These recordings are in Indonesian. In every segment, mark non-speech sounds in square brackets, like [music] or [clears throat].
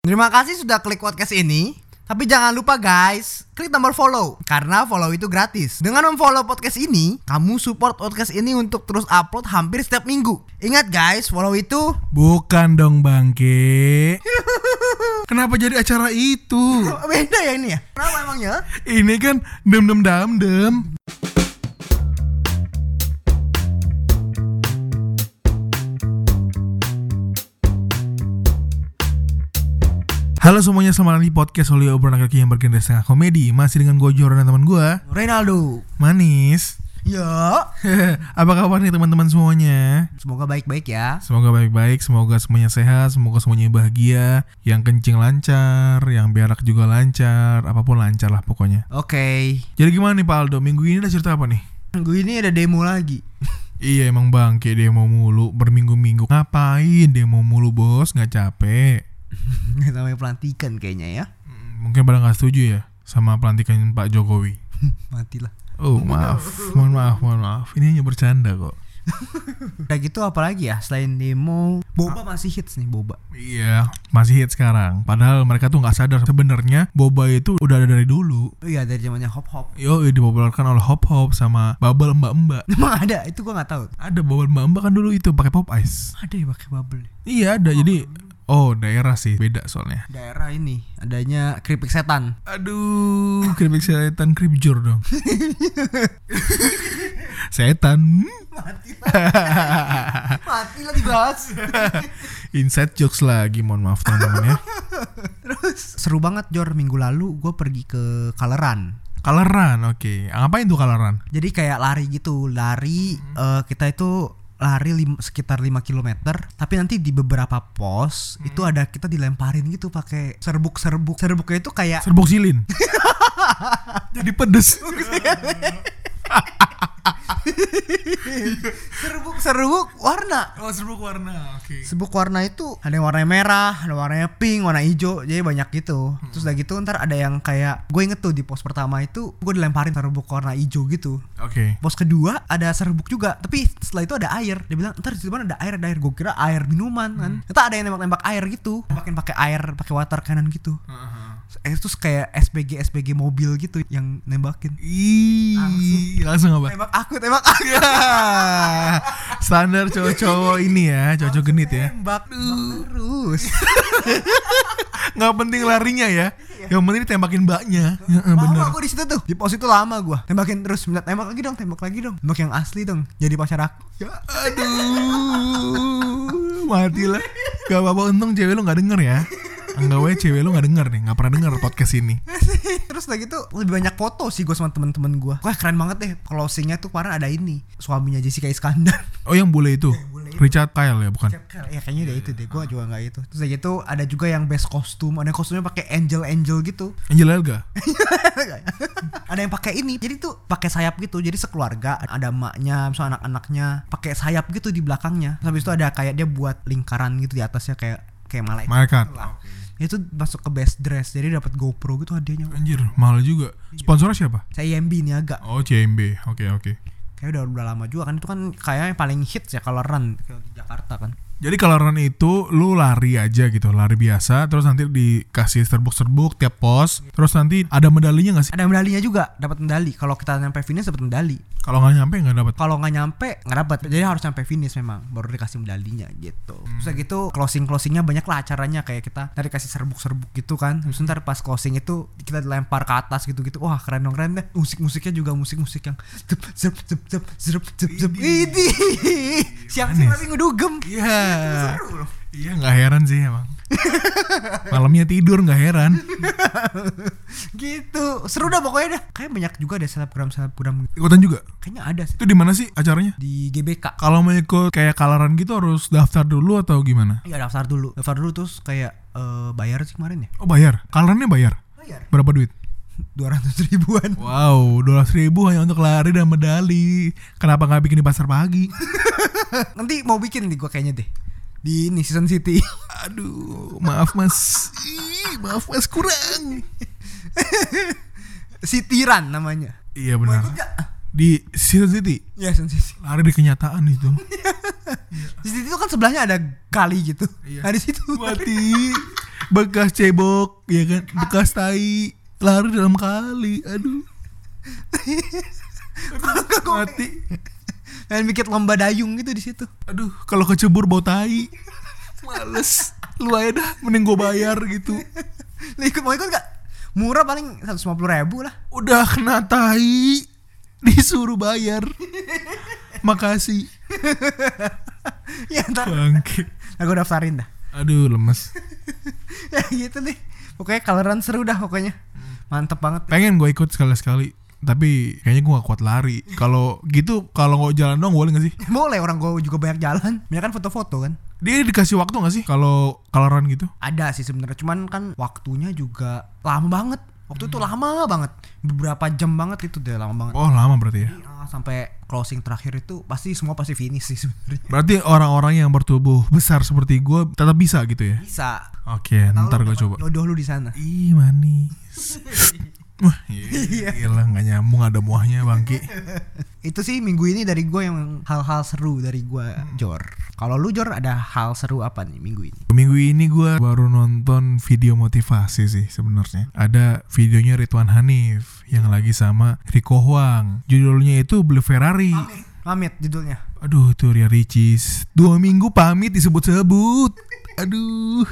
Terima kasih sudah klik podcast ini. Tapi jangan lupa guys, klik tombol follow karena follow itu gratis. Dengan memfollow podcast ini, kamu support podcast ini untuk terus upload hampir setiap minggu. Ingat guys, follow itu Bukan dong bangke. [laughs] Kenapa jadi acara itu? [laughs] beda ya ini ya. Kenapa emangnya? Ini kan dem dem dam dem. Halo semuanya, selamat datang di podcast Oli Obrolan Kaki yang bergenre setengah komedi Masih dengan gue Joran dan teman gue Reynaldo. Manis Ya. [laughs] Apa kabar nih teman-teman semuanya? Semoga baik-baik ya. Semoga baik-baik, semoga semuanya sehat, semoga semuanya bahagia Yang kencing lancar, yang berak juga lancar Apa pun lancar lah pokoknya Oke. Jadi gimana nih Pak Aldo, minggu ini ada cerita apa nih? Minggu ini ada demo lagi. [laughs] Iya emang bang, kayak demo mulu, berminggu-minggu Ngapain demo mulu bos, nggak capek [laughs] Namanya pelantikan kayaknya ya. Hmm, Mungkin pada nggak setuju ya sama pelantikan Pak Jokowi [laughs] Matilah. Oh maaf, mohon maaf, mohon maaf Ini hanya bercanda kok [laughs] Udah gitu apa lagi ya selain demo? Boba masih hits nih boba. Iya, masih hit sekarang. Padahal mereka tuh nggak sadar sebenarnya boba itu udah ada dari dulu. Oh iya dari zamannya hop hop. Yo, dipopulerkan oleh Hop Hop sama Bubble Mbak Mbak. Emang ada? Itu gua nggak tahu. Ada Bubble Mbak Mbak kan dulu itu pakai pop ice. Ada ya pakai bubble. Iya ada. Jadi oh daerah sih beda soalnya. Daerah ini adanya keripik setan. Aduh, keripik setan kripjur dong. [laughs] setan. Mati lah dibahas. Inside jokes lagi, mohon maaf teman-teman ya. [laughs] Terus seru banget Jor minggu lalu gue pergi ke Kaleran. Kaleran, oke. Ngapain tuh kaleran? Jadi kayak lari gitu, lari eh, kita itu lari lim- sekitar 5 km tapi nanti di beberapa pos itu ada kita dilemparin gitu pakai serbuk-serbuk serbuknya itu kayak Serbuk silin. [laughs] Jadi pedes. [laughs] serbuk-serbuk warna Oh, serbuk warna. Oke. serbuk warna itu ada yang warnanya merah ada warnanya pink warna hijau jadi banyak gitu terus udah gitu ntar ada yang kayak gue inget tuh di pos pertama itu gue dilemparin serbuk warna hijau gitu Oke. Pos kedua ada serbuk juga, tapi setelah itu ada air. Dia bilang ntar di depan ada air, ada air. Gue kira air minuman kan. Ternyata ada yang nembak-nembak air gitu, nembakin pakai air, pakai water cannon gitu. Eh, terus kayak SPG SPG mobil gitu yang nembakin. Ih, langsung apa? Tembak aku, tembak aku. Ya. Standar cowok-cowok ini ya, cowok genit ya. Tembak, terus. [laughs] Nggak penting larinya ya. Yang penting ditembakin mbaknya. Ya, bener. aku di situ tuh. Di pos itu lama gua. Tembakin terus, minta tembak lagi dong, tembak lagi dong. Tembak yang asli dong. Jadi pacar aku. Ya, aduh, mati lah. Gak apa-apa untung cewek lu nggak denger ya. Enggak weh cewek lu nggak denger nih, nggak pernah denger podcast ini. [laughs] Terus lagi tuh lebih banyak foto sih gue sama temen-temen gue. Wah keren banget deh. Closingnya tuh kemarin ada ini. Suaminya Jessica Iskandar. [laughs] Oh yang bule itu, Richard Kyle ya bukan? Ya kayaknya udah itu deh. Gue juga nggak itu. Terus lagi tuh ada juga yang best kostum. Ada yang kostumnya pakai angel angel gitu. Angel Elga. [laughs] ada yang pakai ini. Jadi tuh pakai sayap gitu. Jadi sekeluarga ada emaknya, misalnya anak-anaknya pakai sayap gitu di belakangnya. Terus habis itu ada kayak dia buat lingkaran gitu di atasnya kayak kayak malaikat. Malaikat. lah. Itu masuk ke best dress. Jadi dapat GoPro gitu hadiahnya. Anjir, mahal juga. Sponsornya siapa? Saya IMB ini agak. Oh CMB. Oke oke. Kayak udah udah lama juga kan itu kan kayaknya paling hits ya kalau run ke Jakarta kan. Jadi kalau run itu lu lari aja gitu, lari biasa, terus nanti dikasih serbuk-serbuk tiap pos, terus nanti ada medalinya nggak sih? Ada medalinya juga, dapat medali. Kalau kita nyampe finish dapat medali. Kalau nggak nyampe nggak dapat. Kalau nggak nyampe nggak dapat. Jadi harus nyampe finish memang baru dikasih medalinya gitu. Terus udah gitu closing closingnya banyak lah acaranya kayak kita dari kasih serbuk-serbuk gitu kan. Terus ntar pas closing itu kita dilempar ke atas gitu-gitu. Wah keren dong keren deh. Musik musiknya juga musik musik yang zep zep zep zep zep zep. Ini siang-siang [laughs] tapi ngedugem. Iya. Loh. Iya nggak heran sih emang. Malamnya tidur nggak heran. gitu seru dah pokoknya dah kayak banyak juga deh selebgram selebgram Ikutan juga. kayaknya ada sih Itu di mana sih acaranya? di GBK Kalau mau ikut kayak kalaran gitu harus daftar dulu atau gimana? Iya daftar dulu daftar dulu terus kayak eh, bayar sih kemarin ya Oh bayar. Kalarannya bayar. bayar Berapa duit? Dua ratus ribuan Wow, dua ribu hanya untuk lari dan medali. Kenapa nggak bikin di pasar pagi? [laughs] nanti mau bikin nih gue kayaknya deh di ini season city Aduh, maaf mas. Ih, maaf mas kurang. [laughs] city run namanya Iya benar. Di Season City ya season city lari di kenyataan itu. [laughs] di situ kan sebelahnya ada kali gitu Iya. nah di situ Mati. bekas cebok ya kan bekas tai lari dalam kali aduh mati Dan bikin lomba dayung gitu di situ. aduh kalau kecebur bau tai males lu aja dah mending gue bayar gitu Lu ikut mau ikut gak? Murah paling 150 ribu lah. udah kena tai disuruh bayar makasih ya ntar bangke aku daftarin dah. aduh lemes [laughs] ya gitu deh. Pokoknya coloran seru dah pokoknya. Mantep banget. pengen gue ikut sekali-sekali tapi kayaknya gue gak kuat lari kalau gitu kalau nggak jalan dong boleh gak sih [laughs] Boleh orang gue juga banyak jalan. Banyak kan foto-foto kan. dia dikasih waktu gak sih kalau kaloran gitu Ada sih sebenarnya, cuman kan waktunya juga lama banget. Waktu itu lama banget, beberapa jam banget itu deh lama banget. oh lama berarti ya Iya, sampai closing terakhir itu pasti semua pasti finish sih sebenarnya. berarti orang-orang yang bertubuh besar seperti gue tetap bisa gitu ya Bisa. oke ntar gue coba Jodoh lu di sana. ih manis [laughs] Wah, iya, gila nggak nyambung ada muahnya bangki. [laughs] Itu sih minggu ini dari gue yang hal-hal seru dari gue Jor. Kalau lu Jor ada hal seru apa nih minggu ini? Minggu ini gue baru nonton video motivasi sih sebenarnya. Ada videonya Ridwan Hanif yang lagi sama Rico Huang. Judulnya itu beli Ferrari. Pamit judulnya. Aduh tuh Ria Ricis Dua minggu pamit disebut-sebut Aduh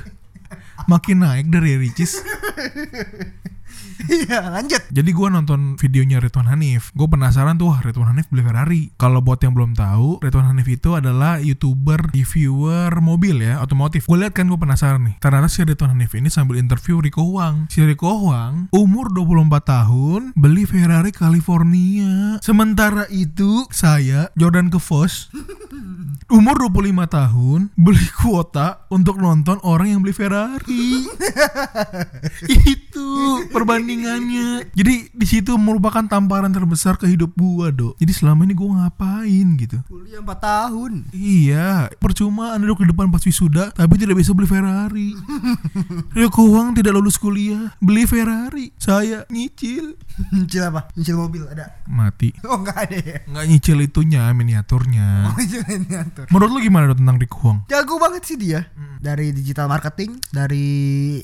[laughs] Makin naik dari Ricis [laughs] Iya lanjut. Jadi gue nonton videonya Ridwan Hanif. Gue penasaran tuh wah Ridwan Hanif beli Ferrari. Kalau buat yang belum tahu Ridwan Hanif itu adalah youtuber reviewer mobil ya Otomotif. Gue lihat kan gue penasaran nih. Ternyata si Ridwan Hanif ini sambil interview Rico Huang. Si Rico Huang umur 24 tahun Beli Ferrari California. Sementara itu saya Jordan Kevos Umur 25 tahun Beli kuota untuk nonton orang yang beli Ferrari. [laughs] Itu perbandingannya jadi di situ merupakan tamparan terbesar ke hidup gua dok jadi selama ini gua ngapain gitu Kuliah 4 tahun. iya percuma anda duduk di depan pas wisuda tapi tidak bisa beli Ferrari Rio Uang tidak lulus kuliah beli Ferrari saya nyicil [laughs] Nyicil apa? Nyicil mobil ada. mati Oh enggak ada ya. nggak nyicil itunya miniaturnya [laughs] Oh nyicil miniatur. menurut lu gimana dok tentang Rico Huang Jago banget sih dia. Dari digital marketing, dari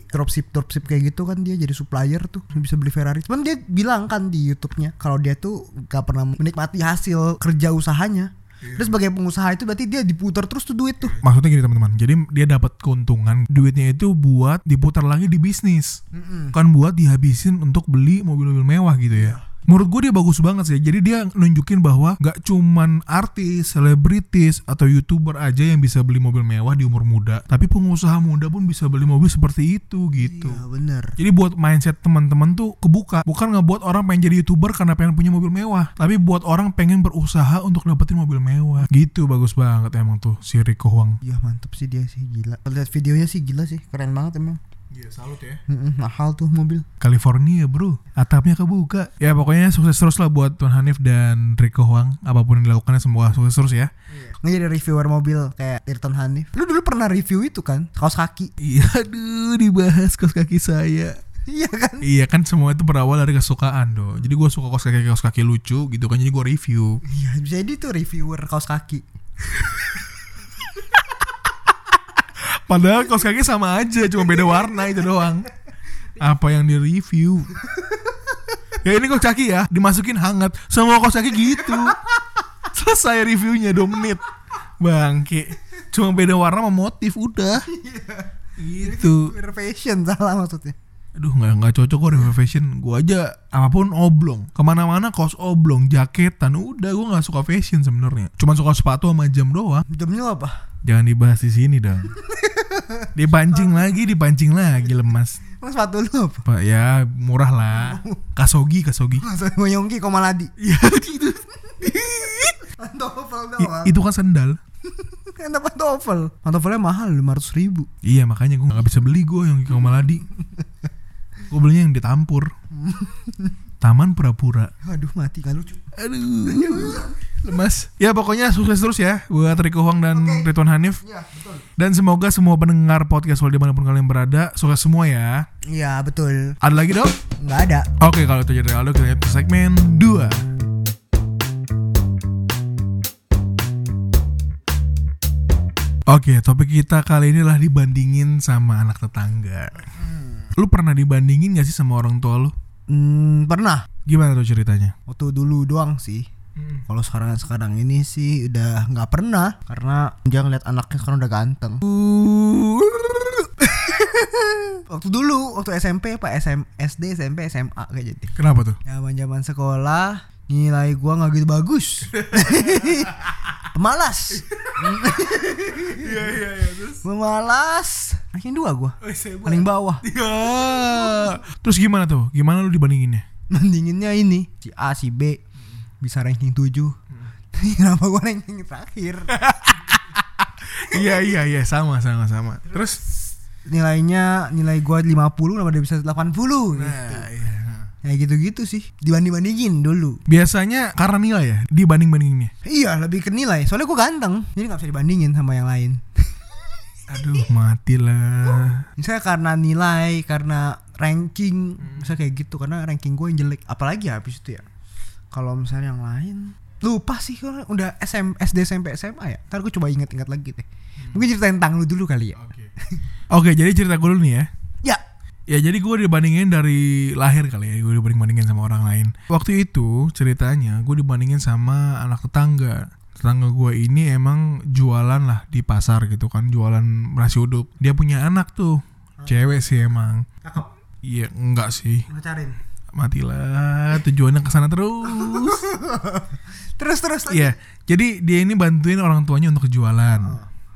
dropship dropship kayak gitu kan dia jadi supplier tuh bisa beli Ferrari. Cuman dia bilang kan di YouTube-nya kalau dia tuh gak pernah menikmati hasil kerja usahanya. Terus sebagai pengusaha itu berarti dia diputar terus tuh duit tuh. Maksudnya gini teman-teman, jadi dia dapat keuntungan duitnya itu buat diputar lagi di bisnis, bukan buat dihabisin untuk beli mobil-mobil mewah gitu ya. Menurut gue dia bagus banget sih. Jadi dia nunjukin bahwa gak cuman artis, selebritis atau youtuber aja yang bisa beli mobil mewah di umur muda, tapi pengusaha muda pun bisa beli mobil seperti itu gitu. Iya bener. Jadi buat mindset teman-teman tuh kebuka, bukan ngebuat orang pengen jadi youtuber karena pengen punya mobil mewah, tapi buat orang pengen berusaha untuk dapetin mobil mewah. Gitu bagus banget emang tuh si Rico Huang. Iya mantep sih dia sih gila. Lihat videonya sih gila sih, keren banget emang. Iya salut ya. Mm-mm, mahal tuh mobil. California bro, atapnya kebuka. Ya pokoknya sukses terus lah buat Tuan Hanif dan Rico Huang. Apa pun yang dilakukannya semoga sukses terus ya. Nggak jadi reviewer mobil kayak Tirton Hanif. Lu dulu pernah review itu kan? Kaos kaki. Iya aduh dibahas kaos kaki saya. Iya kan? Iya kan semua itu berawal dari kesukaan doh. Jadi gue suka kaos kaki kaos kaki lucu gitu kan jadi gue review. Iya, jadi tuh reviewer kaos kaki. [laughs] Padahal kaos kaki sama aja, cuma beda warna itu doang. Apa yang di review? ya ini kaos kaki ya, dimasukin hangat. Semua kaos kaki gitu. Selesai reviewnya 2 menit. Bangke. Cuma beda warna sama motif udah. Gitu. Reviewer fashion salah maksudnya. Aduh nggak nggak cocok kok review fashion. Gue aja apa pun oblong. Ke mana-mana kaos oblong, jaketan. Udah gue nggak suka fashion sebenarnya. Cuma suka sepatu sama jam doang. Jamnya apa? Jangan dibahas di sini dong. [laughs] dipancing lagi, dipancing lagi lemas. Emang sepatu lu apa? Pak ya murah lah. [laughs] Kasogi, kasogi. Masa Moyongki Komaladi. [laughs] Ya gitu. Pantofel doang. itu kan sendal. Ada pantofel. Pantofelnya mahal 500 ribu. Iya makanya gue nggak bisa beli gue yang Kiko Maladi. Gue belinya yang ditampur. Taman pura-pura. Aduh mati kan lucu. Aduh. Lemas. Ya pokoknya sukses terus ya buat Rico Huang dan Ridwan Hanif. Iya betul. Dan semoga semua pendengar podcast Wal di mana pun kalian berada sukses semua ya. Iya betul. Ada lagi dong? Nggak ada. Oke kalau itu jadi Aldo kita lihat ke segmen 2 Oke, topik kita kali ini lah dibandingin sama anak tetangga. Lu pernah dibandingin gak sih sama orang tua lu? Hmm, pernah. Gimana tuh ceritanya? Waktu dulu doang sih. Kalau sekarang sekarang ini sih udah nggak pernah karena dia ngeliat anaknya sekarang udah ganteng. [laughs] waktu dulu waktu SMP pak SM, SD SMP SMA kayak jadi. Kenapa tuh? Zaman zaman sekolah nilai gua nggak gitu bagus. [laughs] Pemalas. Iya iya iya terus. Pemalas. Ranking dua gua. Paling Paling bawah. Ya. Terus gimana tuh? Gimana lu dibandinginnya? Bandinginnya ini si A si B bisa ranking 7 [laughs] Kenapa gua ranking terakhir? [laughs] Iya iya iya sama sama sama. Terus Nilainya nilai gua 50 kenapa dia bisa 80 gitu. nah, iya. Ya gitu-gitu sih. Dibanding-bandingin dulu. Biasanya karena nilai ya dibanding-bandinginnya. Iya, lebih ke nilai. Soalnya gua ganteng. Jadi nggak bisa dibandingin sama yang lain. [laughs] Aduh, matilah. Misalnya karena nilai, karena ranking, bisa kayak gitu karena ranking gue yang jelek. Apalagi ya habis itu ya. Kalau misalnya yang lain lupa sih udah SM, SD SMP SMA ya. Ntar gue coba ingat-ingat lagi deh. Mungkin cerita tentang lu dulu kali ya. Oke. Oke, jadi cerita gue dulu nih ya. Ya, jadi gue dibandingin dari lahir kali ya. Gue dibanding-bandingin sama orang lain. Waktu itu ceritanya gue dibandingin sama anak tetangga. Tetangga gue ini emang jualan lah di pasar gitu kan Jualan nasi uduk. Dia punya anak tuh Cewek sih emang. Cakep. Iya enggak sih. Pacarin. Matilah tujuannya ke sana terus. [laughs] Terus terus. Iya jadi dia ini bantuin orang tuanya untuk jualan.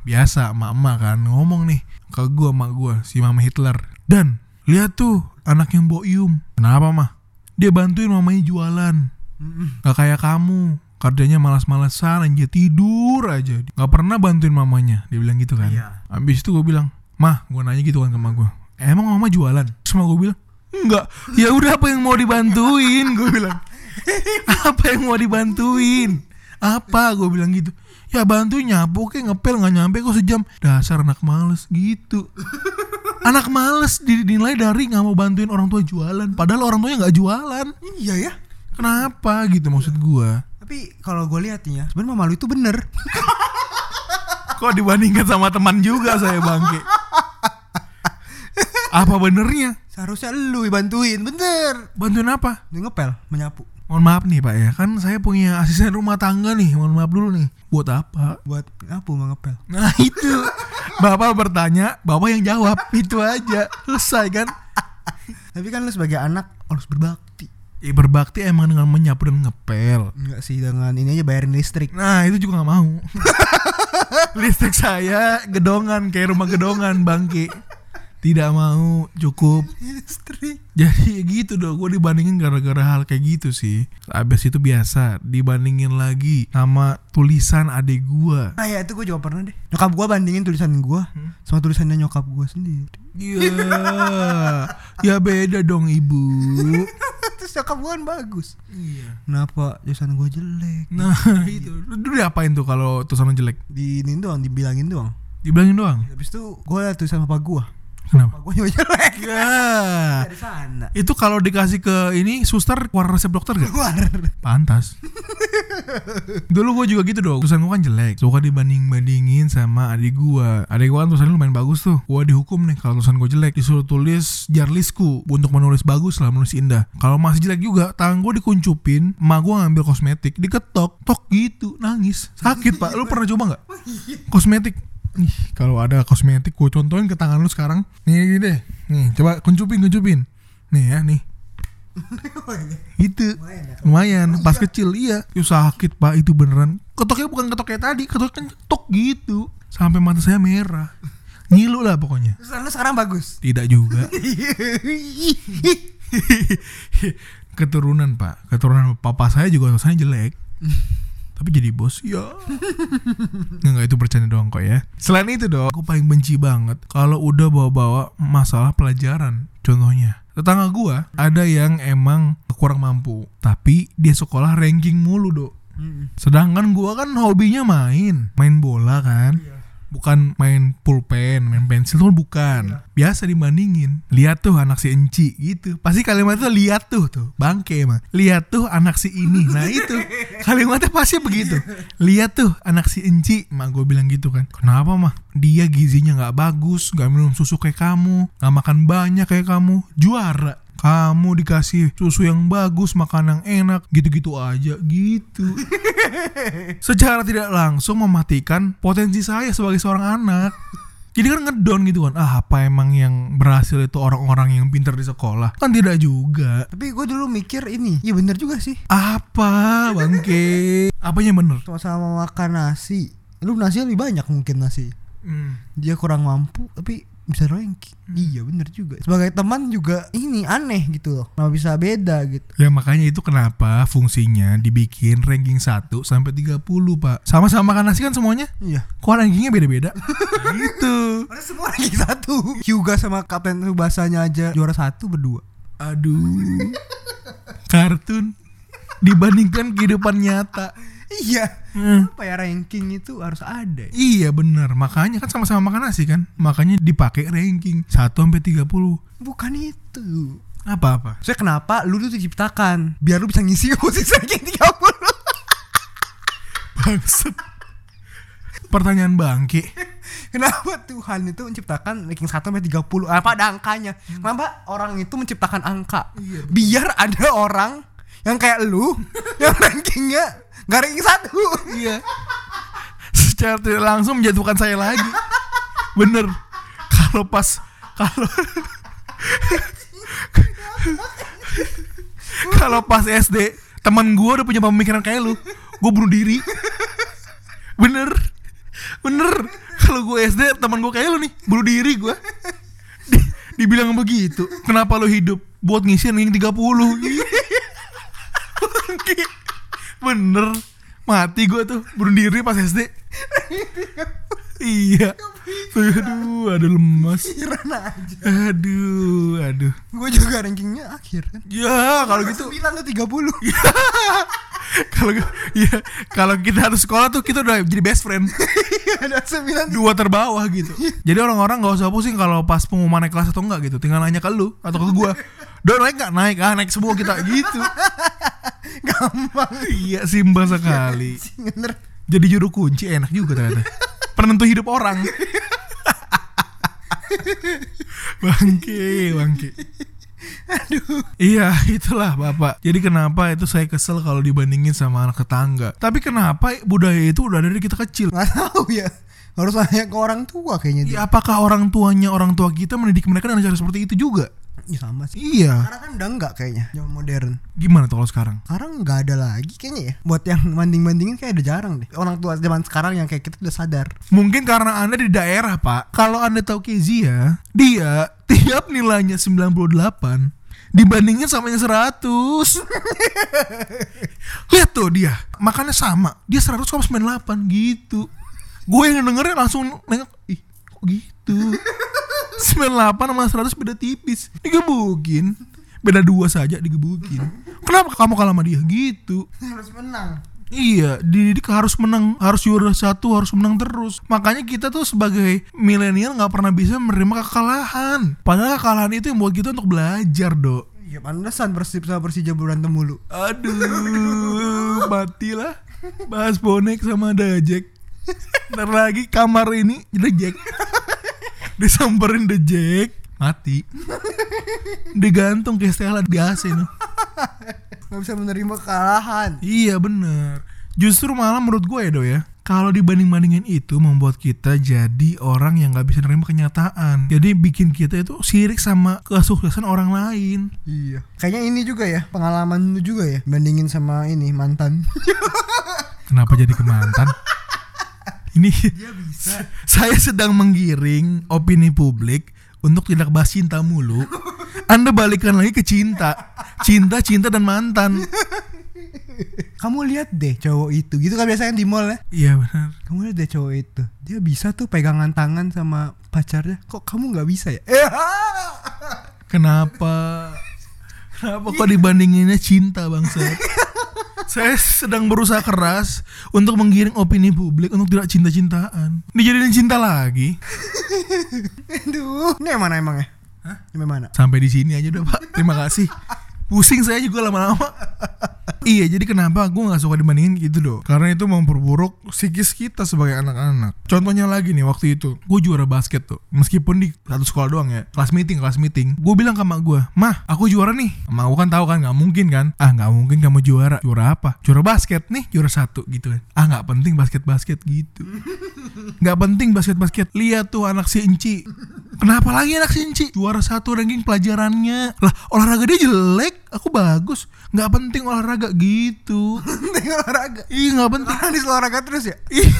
Biasa emak-emak kan ngomong nih ke gue emak gue si mama Hitler. Dan lihat tuh anak yang boyum Kenapa mah? Dia bantuin mamanya jualan. Gak kayak kamu. Kerjanya malas-malesan aja tidur aja. Gak pernah bantuin mamanya. Dia bilang gitu kan. Iya. Habis itu gue bilang Mah gue nanya gitu kan ke emak gue Emang mama jualan? Terus emak gue bilang Enggak. Ya udah apa yang mau dibantuin? Gue bilang. [laughs] Apa yang mau dibantuin? Apa? Gue bilang gitu. Ya bantu nyapu kayak ngepel nggak nyampe kok sejam. Dasar anak males gitu [laughs] Anak males dinilai dari nggak mau bantuin orang tua jualan Padahal orang tuanya nggak jualan Iya ya. Kenapa gitu maksud gua? Tapi kalau gue lihat ya, sebenarnya mama lu itu bener. Kok dibandingkan sama teman juga saya bangke? Apa benernya? Seharusnya lu bantuin, bener. Bantuin apa? Dia ngepel, menyapu. Mohon maaf nih pak ya, kan saya punya asisten rumah tangga nih. Mohon maaf dulu nih. Buat apa? Buat apa mau ngepel? Nah itu, bapak bertanya, bapak yang jawab. Itu aja, selesai kan? Tapi kan lu sebagai anak harus berbakti. Ya berbakti emang dengan menyapu dan ngepel. Enggak sih dengan ini aja bayarin listrik. Nah itu juga nggak mau. [laughs] Listrik saya gedongan kayak rumah gedongan bangke. Tidak mau cukup. Listrik. Jadi gitu dong, gue dibandingin gara-gara hal kayak gitu sih. Abis itu biasa, dibandingin lagi sama tulisan adik gue. Nah ya itu gue juga pernah deh. Nyokap gue bandingin tulisan gue sama tulisannya nyokap gue sendiri. Iya, ya beda dong ibu. [laughs] Terus nyokap gue kan bagus. Iya. Kenapa tulisan gue jelek? Nah [laughs] itu, lu dulu diapain tuh kalau tulisan jelek? Di ini doang, dibilangin doang. Dibilangin doang. Habis itu gue liat tulisan papa gue. Kenapa? Gue juga jelek. [laughs] Ya. Dari sana. Itu kalau dikasih ke ini suster keluar resep dokter gak? Keluar. Pantas. [laughs] Dulu gue juga gitu dong. Tulisan gue kan jelek. Suka dibanding-bandingin sama adik gue. Adik gue kan tulisannya lumayan bagus tuh. Gue dihukum nih kalau tulisan gue jelek. Disuruh tulis jarlisku untuk menulis bagus lah, menulis indah. Kalau masih jelek juga, tangan gue dikuncupin. Emak gue ngambil kosmetik, diketok, tok gitu, nangis. Sakit pak. Lu [laughs] pernah coba nggak? Kosmetik. Ih, kalau ada kosmetik gue contohin ke tangan lu sekarang. Nih gini deh. Nih, coba kuncupin, kuncupin. Nih ya, nih. [laughs] Itu Lumayan ya. lumayan pas kecil iya itu sakit pak itu beneran ketoknya bukan ketok kayak tadi ketok ketok gitu sampai mata saya merah [laughs] ngilu lah pokoknya lu sekarang bagus. tidak juga [laughs] keturunan pak keturunan papa saya juga tulisannya jelek tapi jadi bos ya nggak [laughs] nggak, itu bercanda doang kok ya. Selain itu dong aku paling benci banget kalau udah bawa-bawa masalah pelajaran. Contohnya tetangga gua ada yang emang kurang mampu tapi dia sekolah ranking mulu dok. Sedangkan gua kan hobinya main. Main bola kan bukan main pulpen, main pensil tuh bukan. Biasa dibandingin. Lihat tuh anak si Enci gitu. Pasti kalimatnya lihat tuh tuh, bangke emang. Lihat tuh anak si ini. Nah itu [laughs] kalimatnya pasti begitu. Lihat tuh anak si Enci, mak gue bilang gitu kan. Kenapa mah? Dia gizinya nggak bagus, nggak minum susu kayak kamu, nggak makan banyak kayak kamu, juara kamu dikasih susu yang bagus, makan yang enak, gitu-gitu aja, gitu. [laughs] Secara tidak langsung mematikan potensi saya sebagai seorang anak. Jadi kan ngedon gitu kan, ah apa emang yang berhasil itu orang-orang yang pintar di sekolah? Kan tidak juga. Tapi gue dulu mikir ini, iya bener juga sih. Apa bangke? Apanya bener? Sama-sama makan nasi, lu nasi lebih banyak mungkin nasi. Hmm. Dia kurang mampu, tapi bisa ranking. Iya bener juga. Sebagai teman juga ini aneh gitu loh. Kenapa bisa beda gitu. Ya makanya itu kenapa fungsinya dibikin ranking 1 sampai 30, Pak. Sama-sama makan nasi kan semuanya? Iya. Kok rankingnya beda-beda? [laughs] gitu. Ada semua ranking satu. Hyuga sama Kapten Tsubasanya aja juara satu berdua. Aduh. Kartun dibandingkan kehidupan nyata. Iya. Hmm. Apa ya ranking itu harus ada. ya? Iya benar, makanya kan sama-sama makan nasi kan. Makanya dipakai ranking 1 sampai 30. Bukan itu. Apa-apa? Saya kenapa lu tuh diciptakan biar lu bisa ngisi [laughs] posisi ranking 30. Bangsat. Pertanyaan bangke. Kenapa Tuhan itu menciptakan ranking 1 sampai 30? Apa ada angkanya? Kenapa orang itu menciptakan angka? Biar ada orang yang kayak lu [laughs] yang rankingnya gak ranking 1. Iya. Secara tidak langsung menjatuhkan saya lagi. Bener. Kalau pas kalau kalau pas SD teman gue udah punya pemikiran kayak lu, gue bunuh diri. Bener, bener. Kalau gue SD teman gue kayak lu nih, bunuh diri gue. Di, dibilang begitu. Kenapa lu hidup? Buat ngisi ranking 30 Bener Mati gue tuh Bunuh diri pas SD Iya Aduh Aduh lemas Pikiran aja. Aduh Aduh Gue juga rankingnya akhir kan. Ya kalau gitu 9 tuh 30. [laughs] Kalau ya kalau kita harus sekolah tuh kita udah jadi best friend ada 9 dua terbawah gitu. Jadi orang-orang nggak usah pusing kalau pas pengumuman naik kelas atau enggak gitu. Tinggal nanya ke lu atau ke gua. Udah naik nggak naik ah naik semua kita gitu. [laughs] gampang. Iya simba sekali. Bener. Jadi juru kunci enak juga ternyata. Penentu hidup orang. [laughs] bangke, bangke. Aduh. Iya itulah bapak Jadi kenapa itu saya kesel kalau dibandingin sama anak tetangga Tapi kenapa budaya itu udah dari kita kecil Gak tahu ya. Harus tanya ke orang tua kayaknya dia. Ya apakah orang tuanya orang tua kita mendidik mereka dengan cara seperti itu juga Ya sama sih. Iya Sekarang kan udah enggak kayaknya. Zaman modern. Gimana tuh kalau sekarang Sekarang nggak ada lagi kayaknya ya. Buat yang banding-bandingin kayak udah jarang deh. Orang tua zaman sekarang yang kayak kita udah sadar. Mungkin karena anda di daerah pak Kalau anda tahu Kezia Dia tiap nilainya 98 Dibandingin sama yang 100 Lihat tuh dia Makannya sama Dia 100 sama 98 gitu Gue yang dengernya langsung nengok Ih kok gitu [laughs] 98 sama 100 beda tipis Digebukin Beda dua saja digebukin Kenapa kamu kalah sama dia gitu Harus menang. Iya, dididik harus menang, harus juara satu, harus menang terus. Makanya kita tuh sebagai milenial nggak pernah bisa menerima kekalahan. Padahal kekalahan itu yang buat kita untuk belajar, dok. Iya pantesan Persib sama Persija berantem mulu. Aduh, [laughs] matilah. Bahas bonek sama Dajek. Ntar lagi kamar ini jadi Jack. Disamperin The Jack, mati. Digantung kayak Stella di AC. Gak bisa menerima kekalahan. Iya bener Justru malah menurut gue ya do ya kalau dibanding-bandingin itu membuat kita jadi orang yang nggak bisa nerima kenyataan. Jadi bikin kita itu sirik sama kesuksesan orang lain. Iya. Kayaknya ini juga ya pengalaman lu juga ya bandingin sama ini mantan. Kenapa jadi ke mantan? Ini Dia bisa. [laughs] saya sedang menggiring opini publik untuk tidak bahas cinta mulu. Anda balikan lagi ke cinta, cinta, cinta dan mantan. Kamu lihat deh cowok itu. Gitu kan biasanya di mall ya. Iya benar. Kamu lihat deh cowok itu. Dia bisa tuh pegangan tangan sama pacarnya. Kok kamu nggak bisa ya? Eh, Kenapa? Kenapa kok dibandinginnya cinta bangsa? [laughs] Saya sedang berusaha keras untuk menggiring opini publik untuk tidak cinta-cintaan. Dijadiin cinta lagi. [laughs] Aduh, ini yang mana emang ya? Hah? Yang mana? Sampai di sini aja udah Pak. Terima kasih. Pusing saya juga lama-lama. [laughs] iya, jadi kenapa gue nggak suka dibandingin gitu dong? Karena itu memperburuk psikis kita sebagai anak-anak. Contohnya lagi nih waktu itu, gue juara basket tuh. Meskipun di satu sekolah doang ya, kelas meeting, kelas meeting. Gue bilang ke mak gue, mah, aku juara nih. Mak gue kan tahu kan, nggak mungkin kan? Ah, nggak mungkin kamu juara. Juara apa? Juara basket nih, juara satu gitu kan. Ah, nggak penting basket-basket gitu. [laughs] Nggak penting basket-basket. Lihat tuh anak si Enci. Kenapa lagi anak si Enci? Juara satu ranking pelajarannya. Lah, olahraga dia jelek aku bagus. Nggak penting olahraga gitu. [laughs] Penting olahraga? Iya nggak penting. Karena di olahraga terus ya? Iya.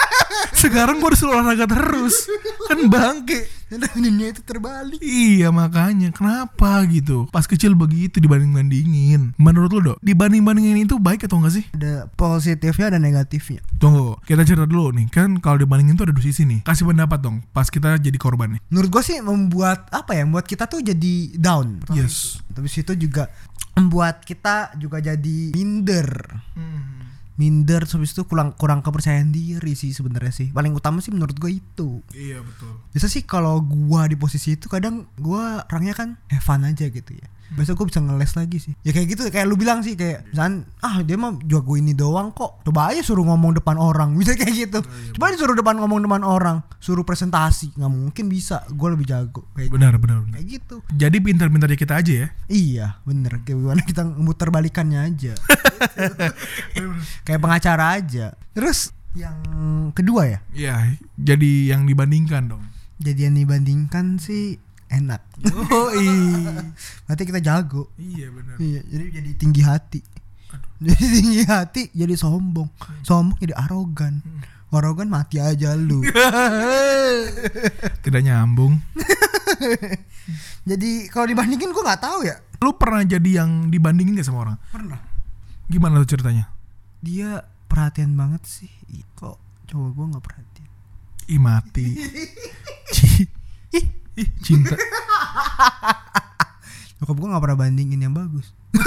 [laughs] Sekarang gue disuruh olahraga terus. Kan bangke. Dunia itu terbalik. Iya makanya. Kenapa gitu? Pas kecil begitu dibanding bandingin menurut lo dok dibanding bandingin itu baik atau enggak sih? Ada positifnya ada negatifnya. Tunggu kita cerita dulu nih. Kan kalau dibandingin tuh ada dua sisi nih. Kasih pendapat dong pas kita jadi korban nih. Menurut gue sih membuat apa ya membuat kita tuh jadi down. Yes. Tapi situ juga membuat kita juga jadi minder. Minder terus itu kurang kurang kepercayaan diri sih sebenarnya sih. Paling utama sih menurut gue itu. Iya betul. Biasa sih kalau gua di posisi itu kadang gua orangnya kan have fun aja gitu ya Biasa gue bisa ngeles lagi sih. Ya kayak gitu kayak lu bilang sih kayak Misalkan ah dia mah jago ini doang kok. Coba aja suruh ngomong depan orang [laughs] Bisa kayak gitu. Coba aja suruh depan ngomong depan orang Suruh presentasi. Nggak mungkin bisa Gue lebih jago. Kayak benar benar, benar. Kayak gitu. Jadi pintar-pintarnya kita aja ya? Iya bener. Kayak gimana kita muter balikannya aja. [laughs] Kayak pengacara aja. Terus yang kedua ya? Iya, jadi yang dibandingkan dong. Jadi yang dibandingkan sih enak Oh [laughs] Berarti kita jago Iya benar. Iya, jadi jadi tinggi hati. [laughs] Jadi tinggi hati jadi sombong. Sombong jadi arogan. Arogan mati aja lu. [laughs] Tidak nyambung. jadi kalau dibandingin gua nggak tahu ya. Lu pernah jadi yang dibandingin gak sama orang? Pernah. Gimana tuh ceritanya? Dia perhatian banget sih. Ih, Kok cowok gua nggak perhatian? Ih mati. Ih, ih, cinta. [laughs] Nyokap gua nggak pernah bandingin yang bagus. [laughs]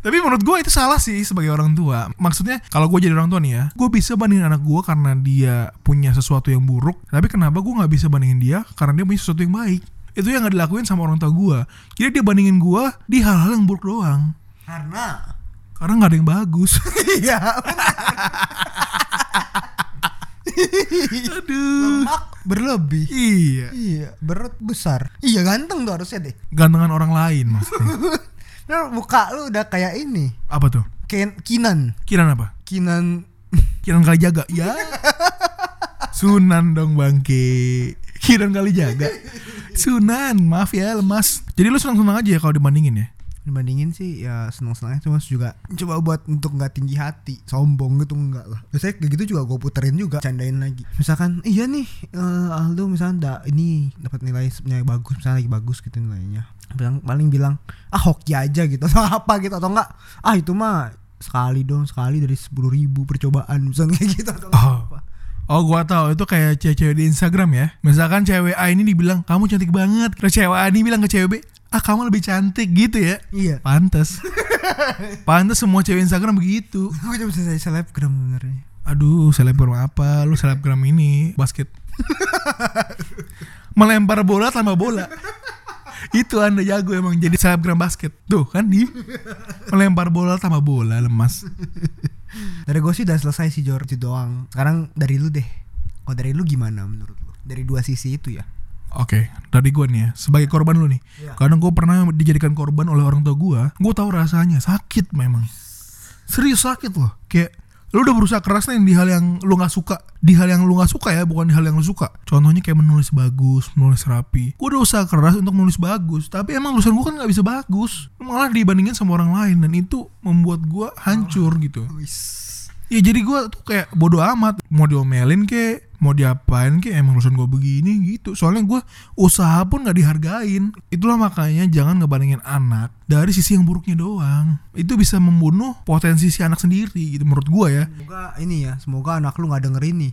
Tapi menurut gue itu salah sih sebagai orang tua. Maksudnya kalau gue jadi orang tua nih ya, gue bisa bandingin anak gue karena dia punya sesuatu yang buruk. Tapi kenapa gue nggak bisa bandingin dia karena dia punya sesuatu yang baik? Itu yang nggak dilakuin sama orang tua gue. Jadi dia bandingin gue di hal-hal yang buruk doang. Karena Karena nggak ada yang bagus. iya [laughs] [laughs] Aduh. lemak berlebih. Iya. Iya, berat besar. Iya ganteng tuh harusnya deh. Gantengan orang lain maksudnya. [laughs] Nah, muka lu udah kayak ini. Apa tuh? Ken Kinan. Kiran apa? Kinan Kiran kali jaga. Ya. [laughs] Sunan dong bangke. Kiran kali jaga. Sunan, maaf ya lemas. Jadi lu senang-senang aja ya kalau dibandingin ya. Dibandingin sih ya senang-senangnya cuma juga coba buat untuk nggak tinggi hati sombong gitu enggak lah biasanya kayak gitu juga gue puterin juga candain lagi misalkan iya nih eh, Aldo misalnya da, ini dapat nilai nilai bagus misalnya lagi bagus gitu nilainya bilang paling bilang ah hoki aja gitu [laughs] atau apa gitu atau enggak ah itu mah sekali dong sekali dari sepuluh ribu percobaan misalnya kayak gitu atau Oh. apa Oh gua tahu itu kayak cewek-cewek di Instagram ya. Misalkan cewek A ini dibilang kamu cantik banget. Terus cewek A ini bilang ke cewek B, ah kamu lebih cantik gitu ya. iya Pantes. [laughs] Pantes semua cewek Instagram begitu. gue cuma bisa selebgram sebenarnya Aduh, selebgram apa? Lu selebgram ini basket. [laughs] Melempar bola tanpa bola. Itu anda jago emang jadi selebgram basket. Tuh kan di melempar bola tanpa bola lemas. [laughs] dari gue sih udah selesai sih Jor itu doang sekarang dari lu deh kalau dari lu gimana menurut lu dari dua sisi itu ya Oke, dari gue nih ya, sebagai korban lu nih. Iya. Kadang gue pernah dijadikan korban oleh orang tua gue. Gue tahu rasanya sakit memang. Serius sakit loh. Kayak lu udah berusaha keras nih di hal yang lu nggak suka, di hal yang lu nggak suka ya, bukan di hal yang lu suka. Contohnya kayak menulis bagus, menulis rapi. Gue udah usaha keras untuk menulis bagus, tapi emang tulisan gue kan nggak bisa bagus. Malah dibandingin sama orang lain dan itu membuat gue hancur gitu. Ya jadi gue tuh kayak bodoh amat Mau diomelin kek Mau diapain kek Emang urusan gue begini gitu. Soalnya gue usaha pun gak dihargain. Itulah makanya jangan ngebandingin anak Dari sisi yang buruknya doang. Itu bisa membunuh potensi si anak sendiri gitu Menurut gue ya. Semoga ini ya semoga anak lu nggak denger ini.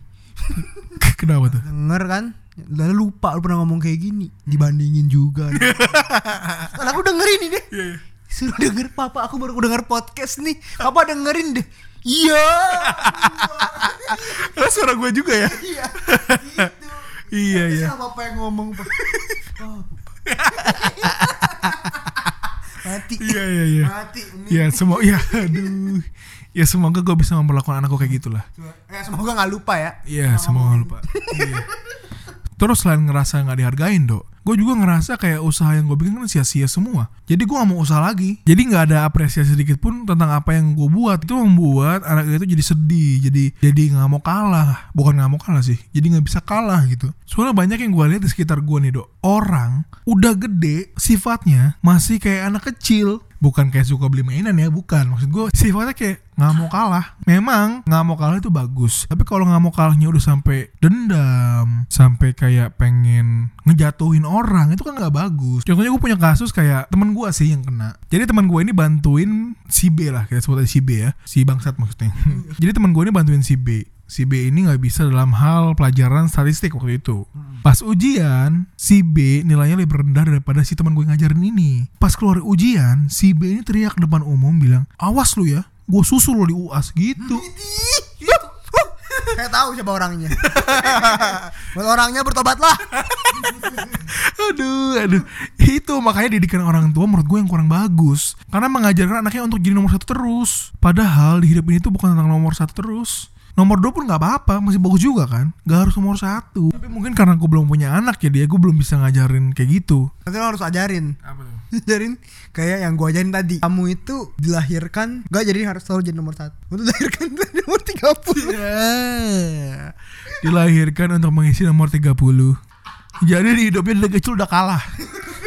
Kenapa tuh? denger kan? Lalu lupa lu pernah ngomong kayak gini. Dibandingin juga. [laughs] Anak lu denger ini deh Suruh denger papa, aku baru denger podcast nih. Papa dengerin deh. Iya. Lah [laughs] suara gue juga ya. Iya. Gitu. [laughs] iya Nanti iya. yang ngomong Pak? Oh. [laughs] Mati. Iya iya iya. Mati. Ya semua ya aduh. Ya semoga gue bisa memperlakukan anakku kayak gitulah. Ya, semoga nggak lupa ya. Iya, semoga lupa. Iya. Terus selain ngerasa nggak dihargain, dok, gue juga ngerasa kayak usaha yang gue bikin kan sia-sia semua. Jadi gue gak mau usaha lagi. Jadi nggak ada apresiasi sedikit pun tentang apa yang gue buat. Itu membuat anak itu jadi sedih, jadi jadi nggak mau kalah. Bukan nggak mau kalah sih, jadi nggak bisa kalah gitu. Soalnya banyak yang gue lihat di sekitar gue nih, dok. Orang udah gede, sifatnya masih kayak anak kecil bukan kayak suka beli mainan ya bukan. Maksud gue sifatnya kayak nggak mau kalah. Memang nggak mau kalah itu bagus. Tapi kalau nggak mau kalahnya udah sampai dendam sampai kayak pengen ngejatuhin orang itu kan nggak bagus. Contohnya gue punya kasus kayak teman gue sih yang kena. Jadi teman gue ini bantuin si B lah kita sebut aja si B ya. Si bangsat maksudnya. [laughs] Jadi teman gue ini bantuin si B si B ini nggak bisa dalam hal pelajaran statistik waktu itu. Pas ujian, si B nilainya lebih rendah daripada si teman gue ngajarin ini. Pas keluar ujian, si B ini teriak depan umum bilang, awas lu ya, gue susul lo di UAS gitu. [laughs] Saya tahu siapa orangnya. [laughs] Buat orangnya bertobatlah. [laughs] aduh, aduh. Itu makanya didikan orang tua menurut gue yang kurang bagus. Karena mengajarkan anaknya untuk jadi nomor satu terus. Padahal di hidup ini tuh bukan tentang nomor satu terus. Nomor dua pun nggak apa-apa, masih bagus juga kan. Gak harus nomor satu. Tapi mungkin karena gue belum punya anak ya dia, gue belum bisa ngajarin kayak gitu. Nanti lo harus ajarin. Apa tuh? [laughs] Ajarin kayak yang gua ajarin tadi. Kamu itu dilahirkan gak jadi harus selalu jadi nomor satu. Untuk dilahirkan [laughs] dari nomor 30 Dilahirkan untuk mengisi nomor 30. Jadi di hidupnya dari kecil udah kalah.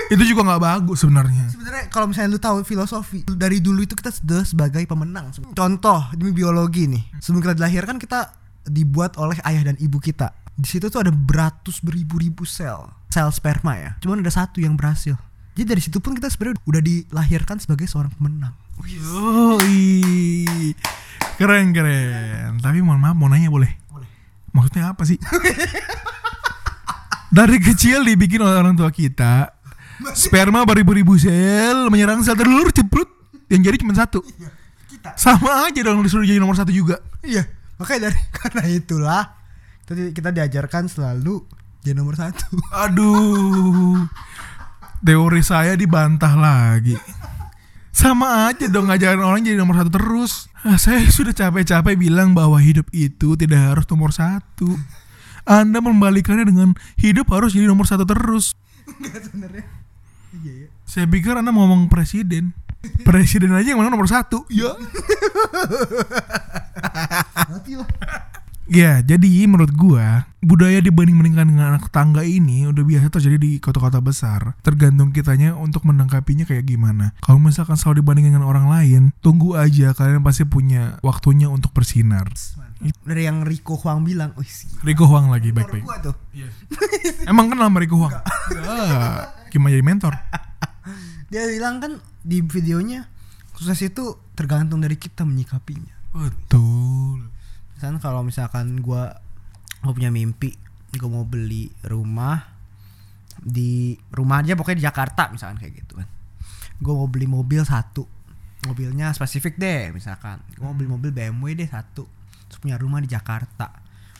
Itu juga nggak bagus sebenarnya. Sebenarnya kalau misalnya lu tahu filosofi dari dulu itu kita sudah sebagai pemenang. Contoh demi biologi nih. Sebelum kita dilahirkan kita dibuat oleh ayah dan ibu kita. Di situ tuh ada beratus beribu-ribu sel, sel sperma ya. Cuman ada satu yang berhasil. Jadi dari situ pun kita sebenarnya udah dilahirkan sebagai seorang pemenang. Yoi. Keren keren. Tapi mohon maaf mau nanya boleh? Boleh. Maksudnya apa sih? [laughs] Dari kecil dibikin oleh orang tua kita Sperma beribu-ribu sel Menyerang sel telur ceprut Yang jadi cuma satu Kita. Sama aja dong disuruh jadi nomor satu juga Iya. Makanya dari [laughs] karena itulah kita, kita diajarkan selalu jadi nomor satu. Aduh Teori saya dibantah lagi Sama aja dong ngajarin orang jadi nomor satu terus Ah, Saya sudah capek-capek bilang bahwa hidup itu tidak harus nomor satu Anda membalikannya dengan hidup harus jadi nomor satu terus Enggak sebenarnya. Iya ya. Saya pikir Anda mau ngomong presiden Presiden aja yang mana nomor satu Ya Mati lah. Ya, jadi menurut gua budaya dibanding-bandingkan dengan anak tetangga ini udah biasa terjadi di kota-kota besar. Tergantung kitanya untuk menangkapinya kayak gimana. Kalau misalkan selalu dibandingkan dengan orang lain, tunggu aja kalian pasti punya waktunya untuk bersinar. Dari yang Rico Huang bilang, wih, Riko Huang lagi mentor baik-baik. gua tuh. [laughs] Emang kenal sama Riko Huang? Enggak. Gimana jadi mentor? [laughs] Dia bilang kan di videonya sukses itu tergantung dari kita menyikapinya. Betul. Misalkan kalau misalkan gua gua punya mimpi, gua mau beli rumah di rumah aja pokoknya di Jakarta misalkan kayak gitu kan. Gua mau beli mobil satu. Mobilnya spesifik deh misalkan. Gua mau beli mobil BMW deh satu. Punya rumah di Jakarta.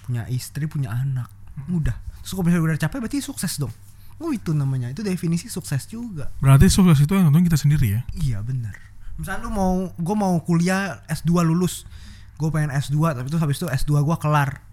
Punya istri, punya anak. Udah. Terus kalau misalnya udah capek berarti sukses dong. Oh itu namanya. Itu definisi sukses juga. Berarti sukses itu yang tentunya kita sendiri ya. Iya bener Misalnya lu mau Gue mau kuliah S2 lulus Gue pengen S2 Tapi terus habis itu S2 gue kelar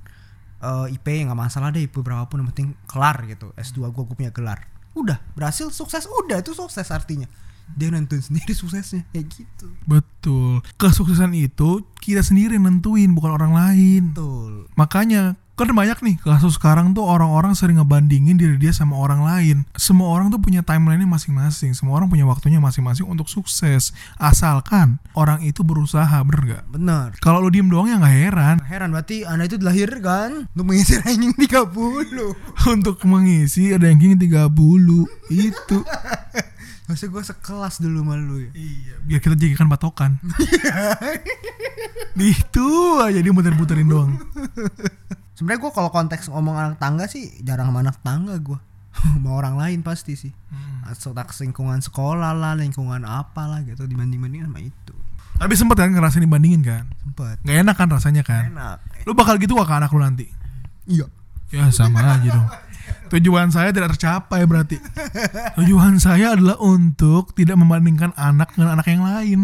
Eh IP nggak masalah deh IP berapapun Yang penting kelar gitu S2 gue gue punya gelar Udah berhasil sukses Udah itu sukses artinya Dia nentuin sendiri [laughs] suksesnya Kayak gitu Betul. Kesuksesan itu kita sendiri yang nentuin bukan orang lain. Betul Makanya kan banyak nih kasus sekarang tuh orang-orang sering ngebandingin diri dia sama orang lain. Semua orang tuh punya timeline-nya masing-masing. Semua orang punya waktunya masing-masing untuk sukses. Asalkan orang itu berusaha, bener gak? Bener Kalau lu diem doang ya nggak heran. Heran berarti anda itu dilahirkan Untuk mengisi ranking 30 [laughs] untuk mengisi ranking 30 itu. [laughs] Maksudnya gue sekelas dulu malu ya Iya, biar kita jadikan patokan. [laughs] itu aja dia muter-muterin doang. Sebenarnya gue kalau konteks ngomong anak tangga sih jarang sama anak tangga gue, [laughs] sama orang lain pasti sih. Hmm. Taks lingkungan sekolah lah, lingkungan apa lah gitu dibanding-bandingin sama itu. Tapi sempet kan ngerasain dibandingin kan? Sempet. Nggak enak kan rasanya kan? Enak. Lu bakal gitu gak ke anak lu nanti? Iya. Ya sama aja dong. Tujuan saya tidak tercapai berarti. Tujuan saya adalah untuk tidak membandingkan anak dengan anak yang lain.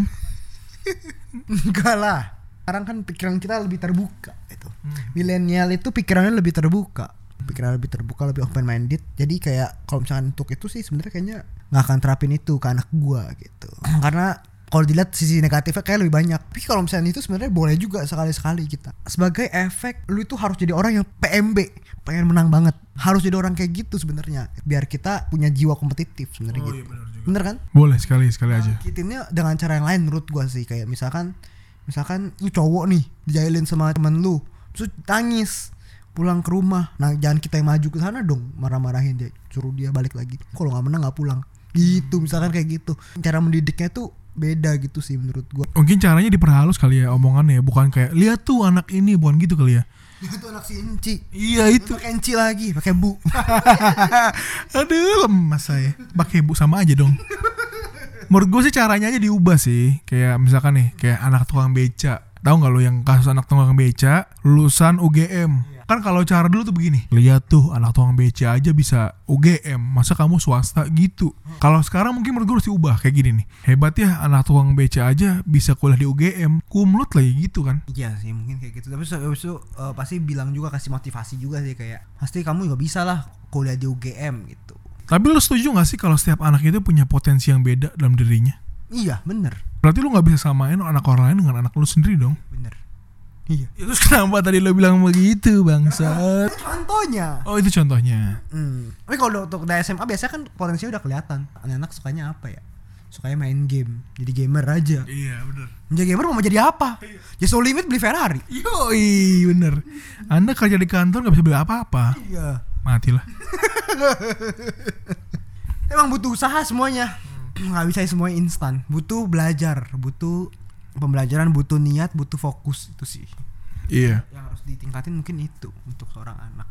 Enggak lah. Sekarang kan pikiran kita lebih terbuka itu. Milenial itu pikirannya lebih terbuka. Pikiran lebih terbuka, lebih open minded. Jadi kayak kalau misalkan untuk itu sih sebenarnya kayaknya nggak akan terapin itu ke anak gua gitu. [clears throat] Karena kalau dilihat sisi negatifnya kayak lebih banyak. Tapi kalau misalnya itu sebenarnya boleh juga sekali-sekali kita. Sebagai efek lu itu harus jadi orang yang PMB, pengen menang banget. Harus jadi orang kayak gitu sebenarnya. Biar kita punya jiwa kompetitif sebenarnya gitu. Bener kan? Boleh sekali sekali aja. Kitinnya dengan cara yang lain menurut gua sih kayak misalkan misalkan lu cowok nih dijailin sama temen lu terus nangis pulang ke rumah nah jangan kita yang maju ke sana dong marah-marahin dia suruh dia balik lagi kalau nggak menang nggak pulang gitu misalkan kayak gitu cara mendidiknya tuh beda gitu sih menurut gua Mungkin caranya diperhalus kali ya omongannya bukan kayak lihat tuh anak ini bukan gitu kali ya. itu anak si Enci Iya itu. pakai Enci lagi pakai bu [laughs] Aduh lemas saya. Pakai bu sama aja dong. Menurut gue sih caranya aja diubah sih. Kayak misalkan nih, kayak anak tukang beca. Tahu nggak lo yang kasus anak tukang beca lulusan UGM? Kan kalau cara dulu tuh begini. Lihat tuh anak tukang beca aja bisa UGM. Masa kamu swasta gitu? Kalau sekarang mungkin menurut gue harus diubah kayak gini nih. Hebat ya anak tukang beca aja bisa kuliah di UGM. Kumlot lagi gitu kan. Iya sih mungkin kayak gitu tapi habis itu eh, pasti bilang juga kasih motivasi juga sih kayak pasti kamu juga bisa lah kuliah di UGM gitu Tapi lo setuju gak sih kalau setiap anak itu punya potensi yang beda dalam dirinya? iya bener Berarti lu nggak bisa samain anak orang lain dengan anak lu sendiri dong. bener iya Ya, terus kenapa tadi lo bilang begitu bangsat? contohnya Oh itu contohnya. Hmm. Tapi kalau untuk di SMA biasanya kan potensinya udah kelihatan. Anak-anak sukanya apa ya? Sukanya main game. Jadi gamer aja. Iya bener. Menjadi gamer mau jadi apa? Jadi so limit beli Ferrari. Yoi bener. Anda kerja di kantor nggak bisa beli apa-apa. Iya. Matilah. [laughs] Emang butuh usaha semuanya. Nggak bisa semuanya instan. Butuh belajar, butuh pembelajaran, butuh niat, butuh fokus itu sih. Iya Yang harus ditingkatin mungkin itu untuk seorang anak.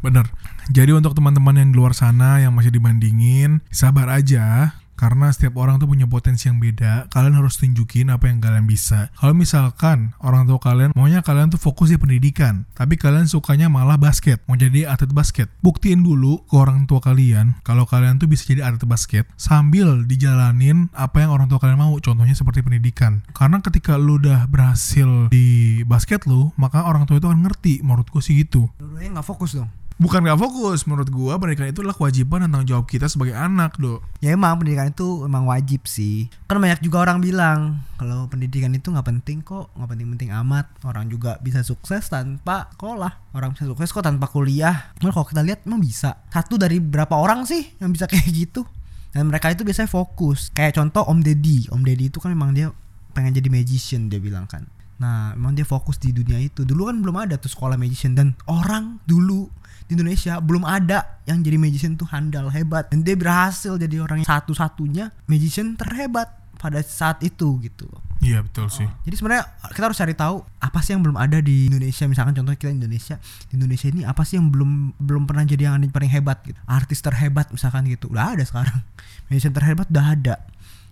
bener. Jadi untuk teman-teman yang di luar sana yang masih dibandingin, sabar aja. Karena setiap orang tuh punya potensi yang beda. Kalian harus tunjukin apa yang kalian bisa. Kalau misalkan orang tua kalian maunya kalian tuh fokus di pendidikan, tapi kalian sukanya malah basket, mau jadi atlet basket. Buktiin dulu ke orang tua kalian kalau kalian tuh bisa jadi atlet basket sambil dijalanin apa yang orang tua kalian mau. Contohnya seperti pendidikan. Karena ketika lu udah berhasil di basket lu, maka orang tua itu akan ngerti. Menurutku sih gitu Dua-duanya nggak fokus dong. Bukan gak fokus menurut gua pendidikan itu adalah kewajiban tanggung jawab kita sebagai anak do Ya emang pendidikan itu emang wajib sih. Kan banyak juga orang bilang kalau pendidikan itu nggak penting kok, nggak penting-penting amat. Orang juga bisa sukses tanpa sekolah. Orang bisa sukses kok tanpa kuliah. Cuman kalau kita lihat emang bisa. Satu dari berapa orang sih yang bisa [laughs] kayak gitu? Dan mereka itu biasanya fokus. Kayak contoh Om Deddy. Om Deddy itu kan memang dia pengen jadi magician dia bilang kan. Nah, memang dia fokus di dunia itu. Dulu kan belum ada tuh sekolah magician dan orang dulu di Indonesia belum ada yang jadi magician tuh handal hebat. Dan dia berhasil jadi orang yang satu-satunya magician terhebat pada saat itu gitu iya betul sih. Jadi sebenarnya kita harus cari tahu apa sih yang belum ada di Indonesia. Misalkan contoh kita Indonesia di Indonesia ini apa sih yang belum belum pernah jadi yang paling hebat gitu. Artis terhebat misalkan gitu. Udah ada sekarang. Magician terhebat udah ada.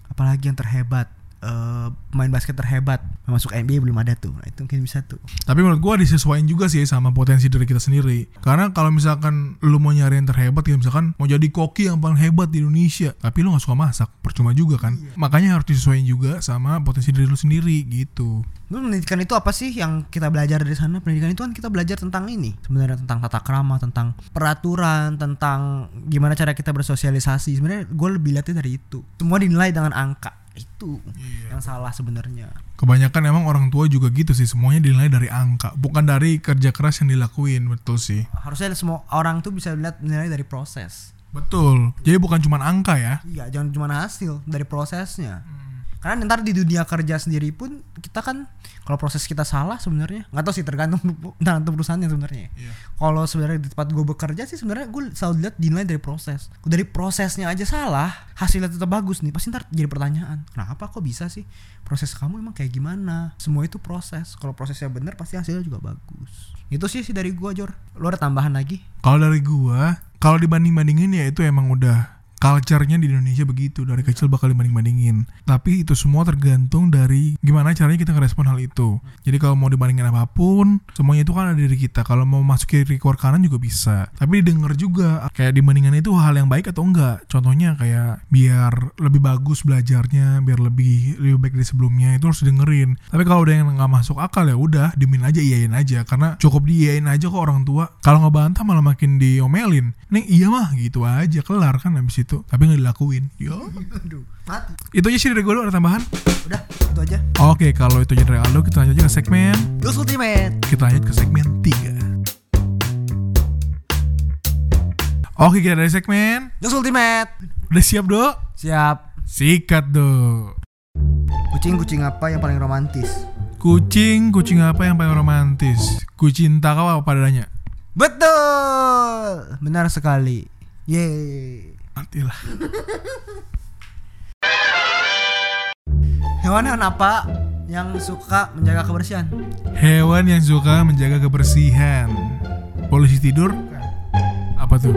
Apalagi yang terhebat eh, pemain basket terhebat masuk NBA belum ada tuh nah, itu mungkin bisa tuh tapi menurut gua disesuaikan juga sih sama potensi diri kita sendiri karena kalau misalkan lu mau nyari yang terhebat ya misalkan mau jadi koki yang paling hebat di Indonesia tapi lu gak suka masak percuma juga kan makanya harus disesuaikan juga sama potensi diri lu sendiri gitu Lu pendidikan itu apa sih yang kita belajar dari sana? Pendidikan itu kan kita belajar tentang ini, sebenarnya tentang tata krama, tentang peraturan, tentang gimana cara kita bersosialisasi. Sebenarnya gue lebih lihatnya dari itu. Semua dinilai dengan angka. Itu yang salah sebenarnya. kebanyakan emang orang tua juga gitu sih semuanya dinilai dari angka bukan dari kerja keras yang dilakuin betul sih Harusnya semua orang tuh bisa lihat nilai dari proses. betul jadi bukan cuma angka ya Iya, jangan cuma hasil dari prosesnya. Karena ntar di dunia kerja sendiri pun kita kan kalau proses kita salah sebenarnya nggak tahu sih tergantung [laughs] tergantung perusahaannya sebenarnya. Iya. Kalau sebenarnya di tempat gue bekerja sih sebenarnya gue selalu lihat dinilai dari proses. Dari prosesnya aja salah, hasilnya tetap bagus nih. Pasti ntar jadi pertanyaan, kenapa kok bisa sih proses kamu emang kayak gimana? Semua itu proses. Kalau prosesnya bener pasti hasilnya juga bagus. Itu sih sih dari gue Jor. Lo ada tambahan lagi? Kalau dari gua, kalau dibanding-bandingin ya itu emang udah culture-nya di Indonesia begitu. Dari kecil bakal dibanding-bandingin. Tapi itu semua tergantung dari gimana caranya kita ngerespon hal itu. Jadi kalau mau dibandingin apa pun semuanya itu kan ada dari kita. Kalau mau masuk kiri keluar kanan juga bisa. Tapi didengar juga kayak dibandingan itu hal yang baik atau enggak. Contohnya kayak biar lebih bagus belajarnya biar lebih lebih baik dari sebelumnya itu harus dengerin tapi kalau udah yang nggak masuk akal ya udah dimin aja iyain aja. Karena cukup diiyain aja kok orang tua. Kalau ngebantah malah makin diomelin. Nih iya mah gitu aja. Kelar kan habis itu tapi nggak dilakuin yo Aduh, mati. itu aja sih dari gue ada tambahan Udah, itu aja. oke kalau itu aja dari Aldo kita lanjut aja ke segmen Terus ultimate. kita lanjut ke segmen 3 Oke kita dari segmen Terus ultimate. Udah siap do? Siap. Sikat do Kucing-kucing apa yang paling romantis? Kucing, kucing apa yang paling romantis? Kucinta kau apa padanya? Betul. Benar sekali. Yeay. Matilah Hewan-hewan apa yang suka menjaga kebersihan? Hewan yang suka menjaga kebersihan Polisi tidur? Apa tuh?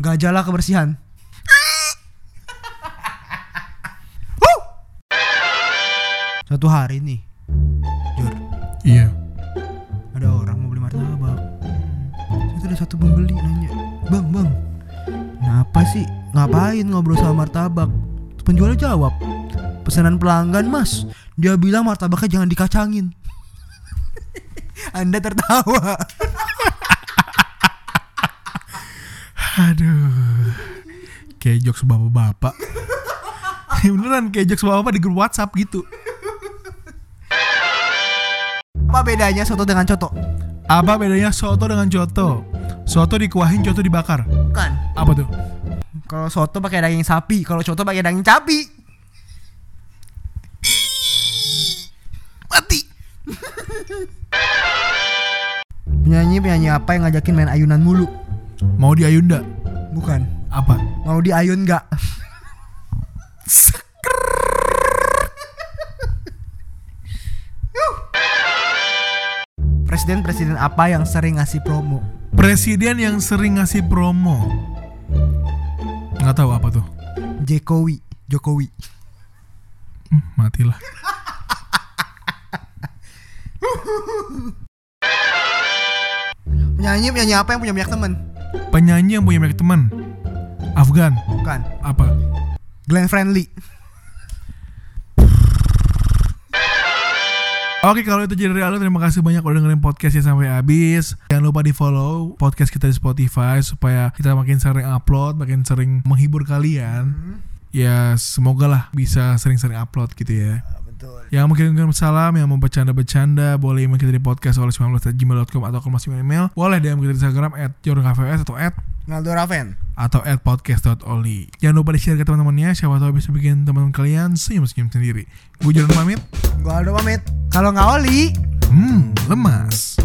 Gajah kebersihan. Suatu hari nih, Jur, Iya ada orang mau beli martabak. Itu ada satu pembeli nanya, bang bang, kenapa sih ngapain ngobrol sama martabak? Penjualnya jawab, pesanan pelanggan mas. Dia bilang martabaknya jangan dikacangin. [laughs] Anda tertawa. [laughs] Aduh Kayak jokes bapak-bapak [laughs] Beneran kayak jokes bapak-bapak di grup whatsapp gitu Apa bedanya soto dengan coto? Apa bedanya soto dengan coto? Soto dikuahin, coto dibakar Bukan. Apa tuh? Kalau soto pakai daging sapi, kalau coto pakai daging cabi. Mati [laughs] Penyanyi-penyanyi apa yang ngajakin main ayunan mulu? Mau di Ayunda? Bukan. Apa? Mau di ayun nggak? [laughs] Presiden-presiden apa yang sering ngasih promo? Presiden yang sering ngasih promo Nggak tahu apa tuh Jokowi, Jokowi. Hmm, Matilah Penyanyi penyanyi apa yang punya banyak temen? Penyanyi yang punya banyak teman Afgan Bukan. Apa? Glenn Friendly. Oke kalau itu jadi Aldo terima kasih banyak udah dengerin podcastnya sampai habis. Jangan lupa di follow podcast kita di Spotify Supaya kita makin sering upload Makin sering menghibur kalian. Ya semoga lah bisa sering-sering upload gitu ya. Betul. Yang kirim salam, yang mau bercanda-bercanda Boleh email kita di podcast oleh 19.gmail.com Atau kalau masih email. Boleh DM kita di Instagram At atau at Naldo Raven. atau at podcast.oli Jangan lupa di-share ke teman-temannya. Siapa tahu bisa bikin teman-teman kalian senyum-senyum sendiri. Gue jalan pamit. Gua Aldo pamit. Kalau nggak oli, Hmm, lemas